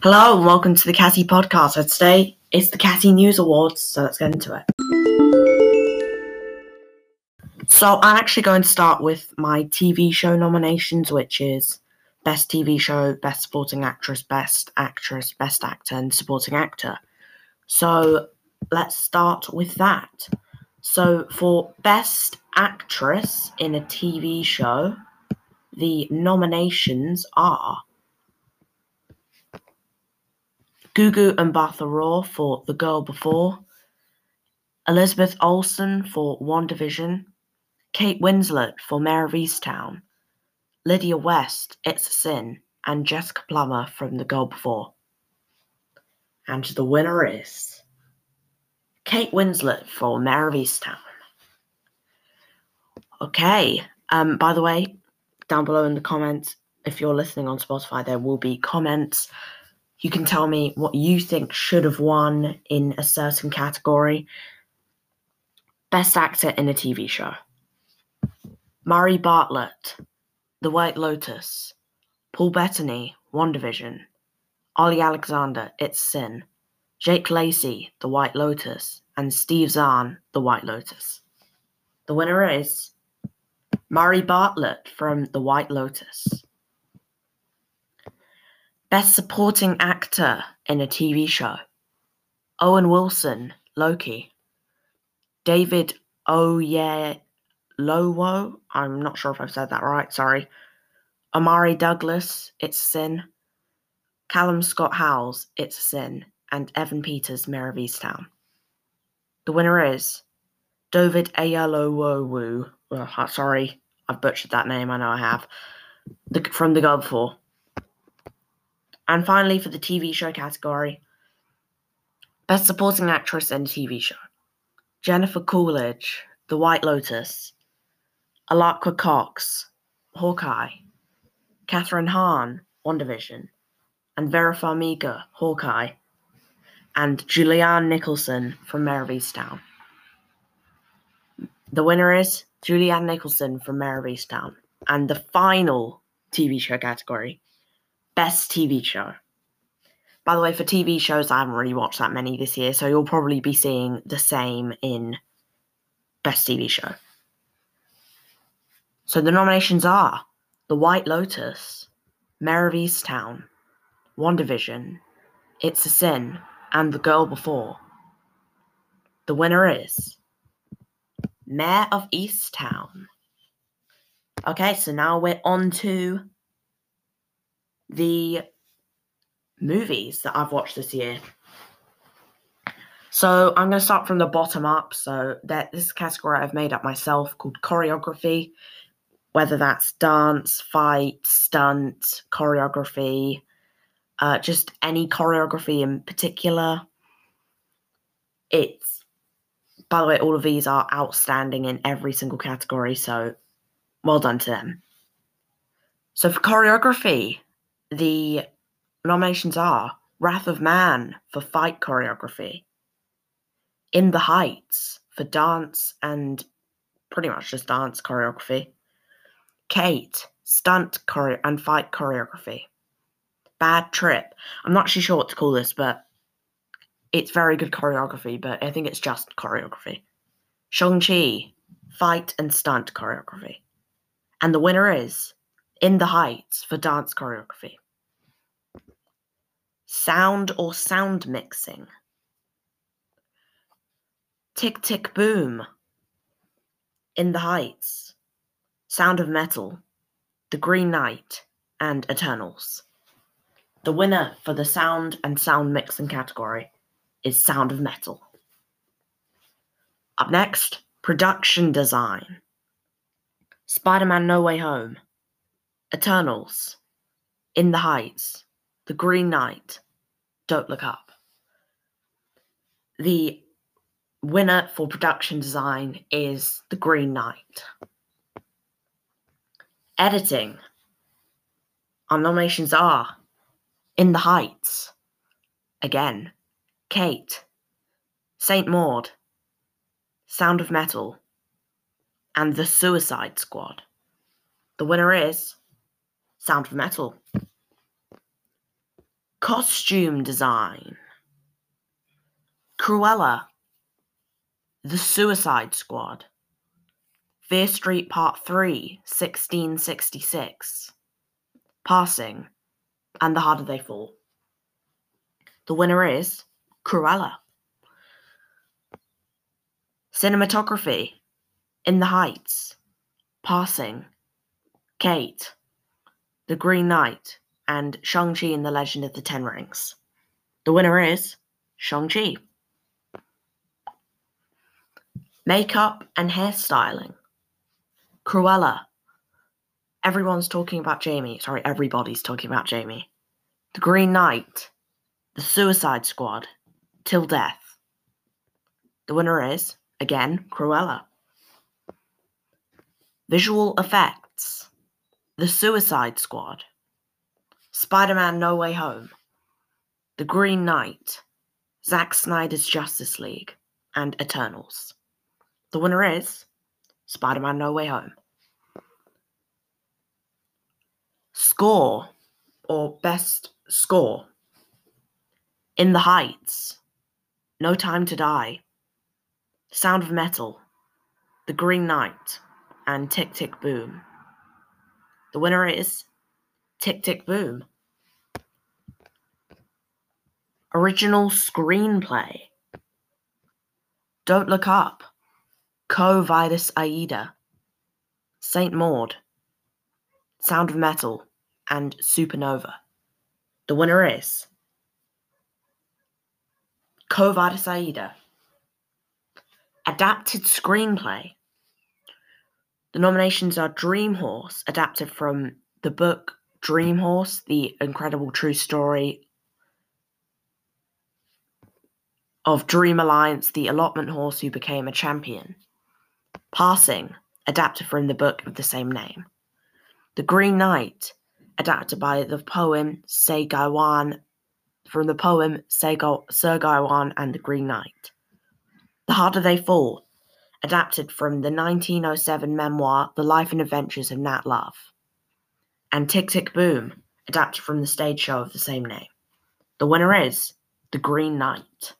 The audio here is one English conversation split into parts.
Hello and welcome to the Cassie podcast. So today it's the Cassie News Awards, so let's get into it. So I'm actually going to start with my TV show nominations, which is Best TV Show, Best Supporting Actress, Best Actress, Best Actor, and Supporting Actor. So let's start with that. So for Best Actress in a TV show, the nominations are Gugu Mbatha-Raw for The Girl Before, Elizabeth Olsen for WandaVision, Kate Winslet for Mare of Easttown, Lydia West, It's a Sin, and Jessica Plummer from The Girl Before. And the winner is Kate Winslet for Mare of Easttown. Okay, um, by the way, down below in the comments, if you're listening on Spotify, there will be comments you can tell me what you think should have won in a certain category. Best actor in a TV show. Murray Bartlett, The White Lotus. Paul Bettany, WandaVision. Ollie Alexander, It's Sin. Jake Lacy, The White Lotus. And Steve Zahn, The White Lotus. The winner is Murray Bartlett from The White Lotus. Best Supporting Actor in a TV Show Owen Wilson, Loki. David Oyelowo, I'm not sure if I've said that right, sorry. Omari Douglas, It's Sin. Callum Scott Howells, It's Sin. And Evan Peters, Mare of Easttown. The winner is David Oyelowo. Oh, sorry, I've butchered that name, I know I have. The, from The Girl Before. And finally, for the TV show category, Best Supporting Actress in a TV Show Jennifer Coolidge, The White Lotus, Alaqua Cox, Hawkeye, Kathryn Hahn, WandaVision, and Vera Farmiga, Hawkeye, and Julianne Nicholson from Mare. The winner is Julianne Nicholson from Mare. And the final TV show category Best TV show. By the way, for TV shows, I haven't really watched that many this year, so you'll probably be seeing the same in Best TV Show. So the nominations are The White Lotus, Mare of Easttown, WandaVision, It's a Sin, and The Girl Before. The winner is Mare of Easttown. Okay, so now we're on to the movies that I've watched this year. So I'm going to start from the bottom up. So that this category I've made up myself called choreography, whether that's dance, fight, stunt, choreography, uh, just any choreography in particular. It's by the way, all of these are outstanding in every single category. So well done to them. So for choreography, the nominations are Wrath of Man for fight choreography, In the Heights for dance and pretty much just dance choreography, Kate, stunt chore- and fight choreography, Bad Trip. I'm not actually sure what to call this, but it's very good choreography, but I think it's just choreography. Shang-Chi, fight and stunt choreography. And the winner is in the Heights for dance choreography. Sound or sound mixing. Tick Tick Boom. In the Heights. Sound of Metal. The Green Knight. And Eternals. The winner for the sound and sound mixing category is Sound of Metal. Up next, production design. Spider Man No Way Home. Eternals, In the Heights, The Green Knight, Don't Look Up. The winner for production design is The Green Knight. Editing. Our nominations are In the Heights, again, Kate, Saint Maud, Sound of Metal, and The Suicide Squad. The winner is Sound of Metal. Costume design. Cruella. The Suicide Squad. Fear Street Part 3, 1666. Passing. And The Harder They Fall. The winner is Cruella. Cinematography. In the Heights. Passing. Kate. The Green Knight. And Shang-Chi and the Legend of the Ten Rings. The winner is Shang-Chi. Makeup and hairstyling. Cruella. Everyone's talking about Jamie. Sorry, everybody's talking about Jamie. The Green Knight. The Suicide Squad. Till Death. The winner is, again, Cruella. Visual effects. The Suicide Squad. Spider Man No Way Home. The Green Knight. Zack Snyder's Justice League. And Eternals. The winner is Spider Man No Way Home. Score or best score In the Heights, No Time to Die, Sound of Metal, The Green Knight, and Tick Tick Boom. The winner is Tick Tick Boom. Original screenplay Don't Look Up. Quo Vadis Aida, Saint Maud, Sound of Metal, and Supernova. The winner is Quo Vadis Aida. Adapted screenplay. The nominations are Dream Horse, adapted from the book Dream Horse, the incredible true story of Dream Alliance, the allotment horse who became a champion. Passing, adapted from the book of the same name. The Green Knight, adapted by the poem Sir Gawain from the poem Sir Gawain and the Green Knight. The Harder They Fall, adapted from the 1907 memoir The Life and Adventures of Nat Love. And Tick Tick Boom, adapted from the stage show of the same name. The winner is The Green Knight,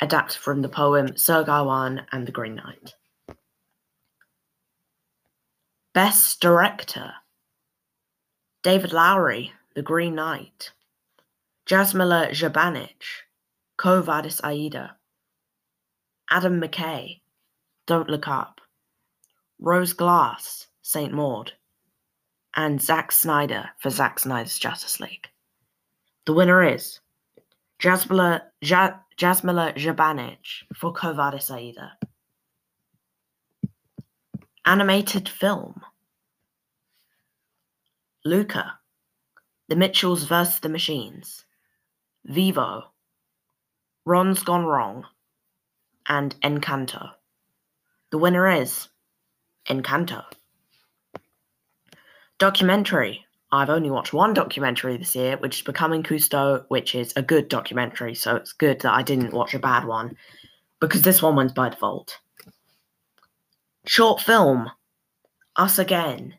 adapted from the poem Sir Gawain and the Green Knight. Best Director David Lowery, The Green Knight. Jasmila Jabanic, Quo Vadis Aida. Adam McKay, Don't Look Up. Rose Glass, St. Maud. And Zack Snyder for Zack Snyder's Justice League. The winner is Jasmila, ja, Jasmila Jabanic for Quo Vadis Aida. Animated film. Luca. The Mitchells vs. the Machines. Vivo. Ron's Gone Wrong. And Encanto. The winner is Encanto. Documentary. I've only watched one documentary this year, which is Becoming Cousteau, which is a good documentary, so it's good that I didn't watch a bad one, because this one went by default. Short film, Us Again,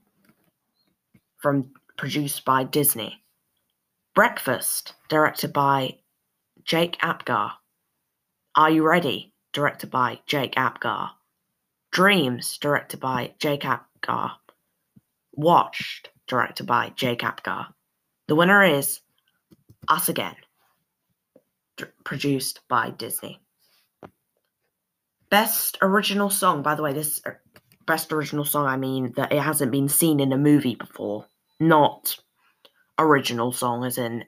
from produced by Disney. Breakfast, directed by Jake Apgar. Are You Ready, directed by Jake Apgar. Dreams, directed by Jake Apgar. Watched, directed by Jake Apgar. The winner is Us Again, d- produced by Disney. Best original song, by the way, this er, best original song, I mean that it hasn't been seen in a movie before, not original song, as in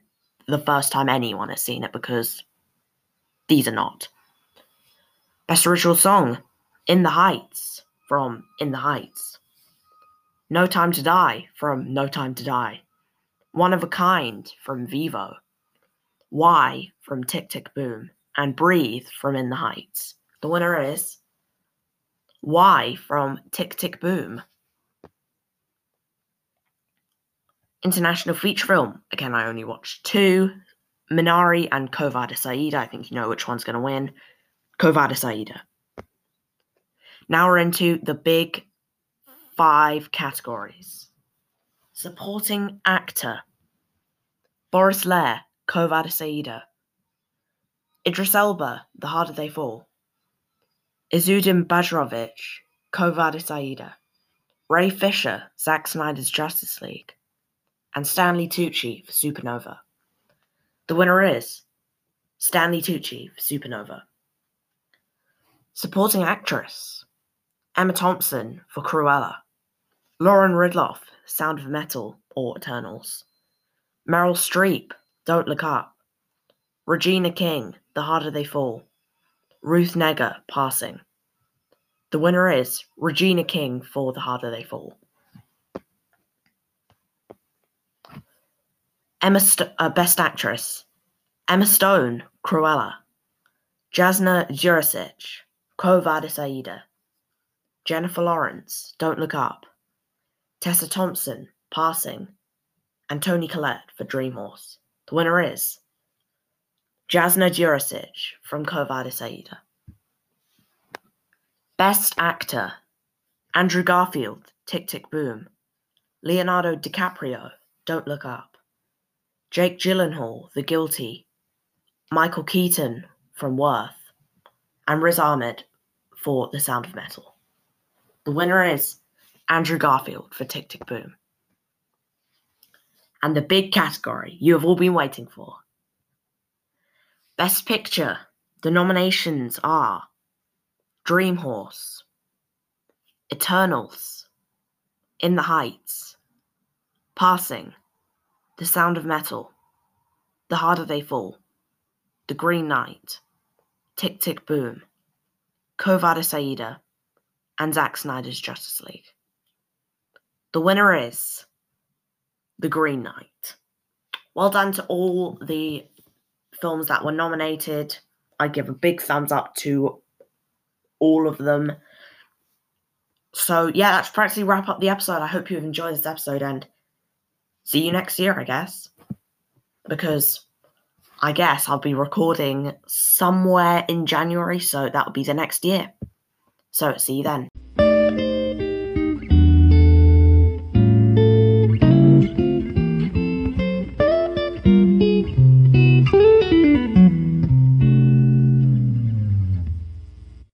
the first time anyone has seen it, because these are not. Best original song, In the Heights, from In the Heights. No Time to Die, from No Time to Die. One of a Kind, from Vivo. Why, from Tick Tick Boom. And Breathe, from In the Heights. The winner is Why from Tick Tick Boom. International feature film. Again, I only watched two. Minari and Quo Vadis Aida. I think you know which one's going to win. Quo Vadis Aida. Now we're into the big five categories. Supporting actor. Boris Ler, Quo Vadis Aida. Idris Elba, The Harder They Fall. Izudin Bajrovic, Quo Vadis Aida. Ray Fisher, Zack Snyder's Justice League. And Stanley Tucci for Supernova. The winner is Stanley Tucci for Supernova. Supporting actress Emma Thompson for Cruella. Lauren Ridloff, Sound of Metal or Eternals. Meryl Streep, Don't Look Up. Regina King, The Harder They Fall. Ruth Negga, Passing. The winner is Regina King for The Harder They Fall. Emma St- uh, Best Actress Emma Stone, Cruella. Jasna Jurisic, Quo Vadis Aida. Jennifer Lawrence, Don't Look Up. Tessa Thompson, Passing. And Toni Collette for Dream Horse. The winner is Jasna Jurisic from Quo Vadis Aida. Best Actor Andrew Garfield, Tick Tick Boom. Leonardo DiCaprio, Don't Look Up. Jake Gyllenhaal, The Guilty. Michael Keaton from Worth. And Riz Ahmed for The Sound of Metal. The winner is Andrew Garfield for Tick Tick Boom. And the big category you have all been waiting for Best Picture. The nominations are Dream Horse, Eternals, In the Heights, Passing, The Sound of Metal, The Harder They Fall, The Green Knight, Tick Tick Boom, Quo Vadis Aida, and Zack Snyder's Justice League. The winner is The Green Knight. Well done to all the films that were nominated. I give a big thumbs up to all of them. So, yeah, that's practically wrap up the episode. I hope you've enjoyed this episode and see you next year, I guess. Because I guess I'll be recording somewhere in January, so that'll be the next year. So, see you then.